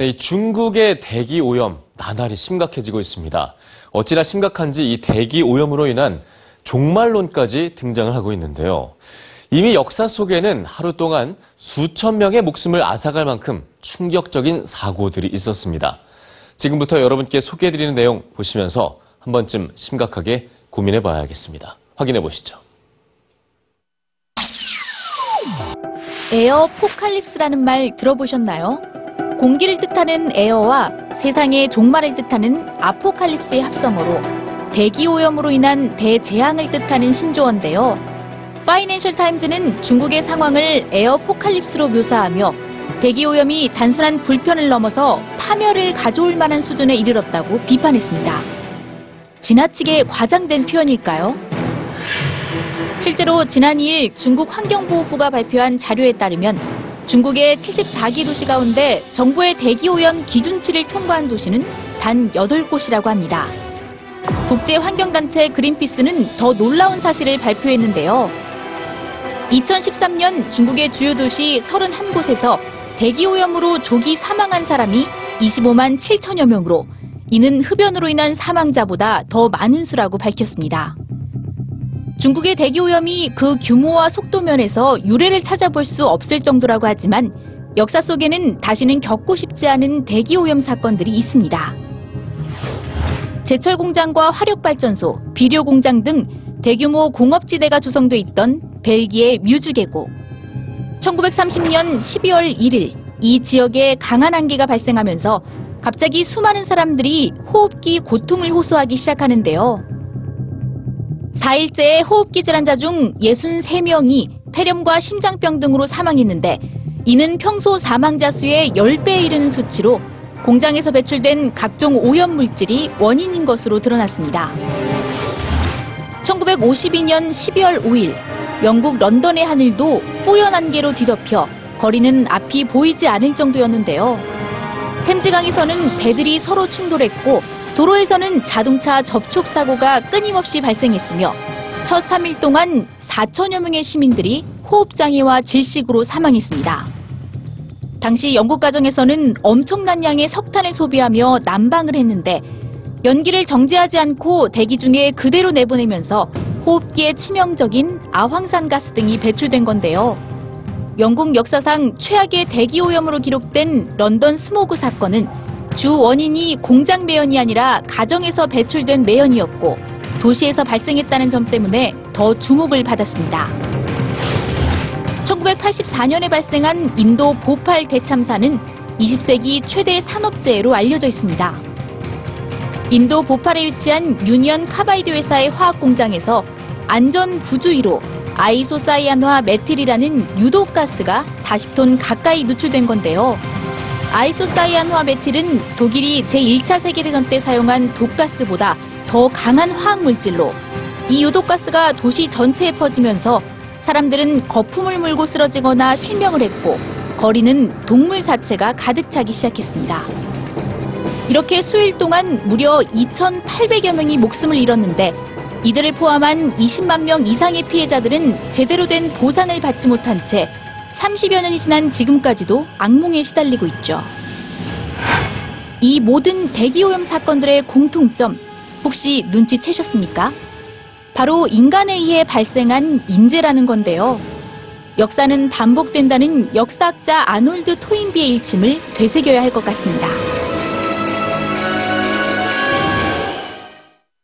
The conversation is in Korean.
네, 이 중국의 대기 오염 나날이 심각해지고 있습니다. 어찌나 심각한지 이 대기 오염으로 인한 종말론까지 등장을 하고 있는데요. 이미 역사 속에는 하루 동안 수천 명의 목숨을 앗아갈 만큼 충격적인 사고들이 있었습니다. 지금부터 여러분께 소개해드리는 내용 보시면서 한 번쯤 심각하게 고민해 봐야겠습니다. 확인해 보시죠. 에어 포칼립스라는 말 들어보셨나요? 공기를 뜻 하는 에어와 세상의 종말을 뜻하는 아포칼립스의 합성어로 대기 오염으로 인한 대재앙을 뜻하는 신조어인데요. 파이낸셜 타임즈는 중국의 상황을 에어 포칼립스로 묘사하며 대기 오염이 단순한 불편을 넘어서 파멸을 가져올 만한 수준에 이르렀다고 비판했습니다. 지나치게 과장된 표현일까요? 실제로 지난 2일 중국 환경보호부가 발표한 자료에 따르면 중국의 74기 도시 가운데 정부의 대기오염 기준치를 통과한 도시는 단 8곳이라고 합니다. 국제환경단체 그린피스는 더 놀라운 사실을 발표했는데요. 2013년 중국의 주요 도시 31곳에서 대기오염으로 조기 사망한 사람이 25만 7천여 명으로 이는 흡연으로 인한 사망자보다 더 많은 수라고 밝혔습니다. 중국의 대기 오염이 그 규모와 속도 면에서 유례를 찾아볼 수 없을 정도라고 하지만 역사 속에는 다시는 겪고 싶지 않은 대기 오염 사건들이 있습니다. 제철 공장과 화력 발전소, 비료 공장 등 대규모 공업지대가 조성돼 있던 벨기에 뮤즈 계곡. 1930년 12월 1일 이 지역에 강한 안개가 발생하면서 갑자기 수많은 사람들이 호흡기 고통을 호소하기 시작하는데요. 4일째 호흡기 질환자 중 63명이 폐렴과 심장병 등으로 사망했는데 이는 평소 사망자 수의 10배에 이르는 수치로 공장에서 배출된 각종 오염 물질이 원인인 것으로 드러났습니다. 1952년 12월 5일 영국 런던의 하늘도 뿌연 안개로 뒤덮여 거리는 앞이 보이지 않을 정도였는데요. 템즈강에서는 배들이 서로 충돌했고 도로에서는 자동차 접촉 사고가 끊임없이 발생했으며 첫 3일 동안 4천여 명의 시민들이 호흡장애와 질식으로 사망했습니다. 당시 영국 가정에서는 엄청난 양의 석탄을 소비하며 난방을 했는데 연기를 정지하지 않고 대기 중에 그대로 내보내면서 호흡기에 치명적인 아황산 가스 등이 배출된 건데요. 영국 역사상 최악의 대기 오염으로 기록된 런던 스모그 사건은 주 원인이 공장 매연이 아니라 가정에서 배출된 매연이었고 도시에서 발생했다는 점 때문에 더 주목을 받았습니다. 1984년에 발생한 인도 보팔 대참사는 20세기 최대 산업재해로 알려져 있습니다. 인도 보팔에 위치한 유니언 카바이드 회사의 화학 공장에서 안전 부주의로 아이소사이안화 메틸이라는 유독 가스가 40톤 가까이 누출된 건데요. 아이소사이안화 메틸은 독일이 제1차 세계대전 때 사용한 독가스보다 더 강한 화학물질로 이 유독가스가 도시 전체에 퍼지면서 사람들은 거품을 물고 쓰러지거나 실명을 했고 거리는 동물 사체가 가득 차기 시작했습니다. 이렇게 수일 동안 무려 2,800여 명이 목숨을 잃었는데 이들을 포함한 20만 명 이상의 피해자들은 제대로 된 보상을 받지 못한 채 30여 년이 지난 지금까지도 악몽에 시달리고 있죠. 이 모든 대기오염 사건들의 공통점 혹시 눈치채셨습니까? 바로 인간에 의해 발생한 인재라는 건데요. 역사는 반복된다는 역사학자 아놀드 토인비의 일침을 되새겨야 할 것 같습니다.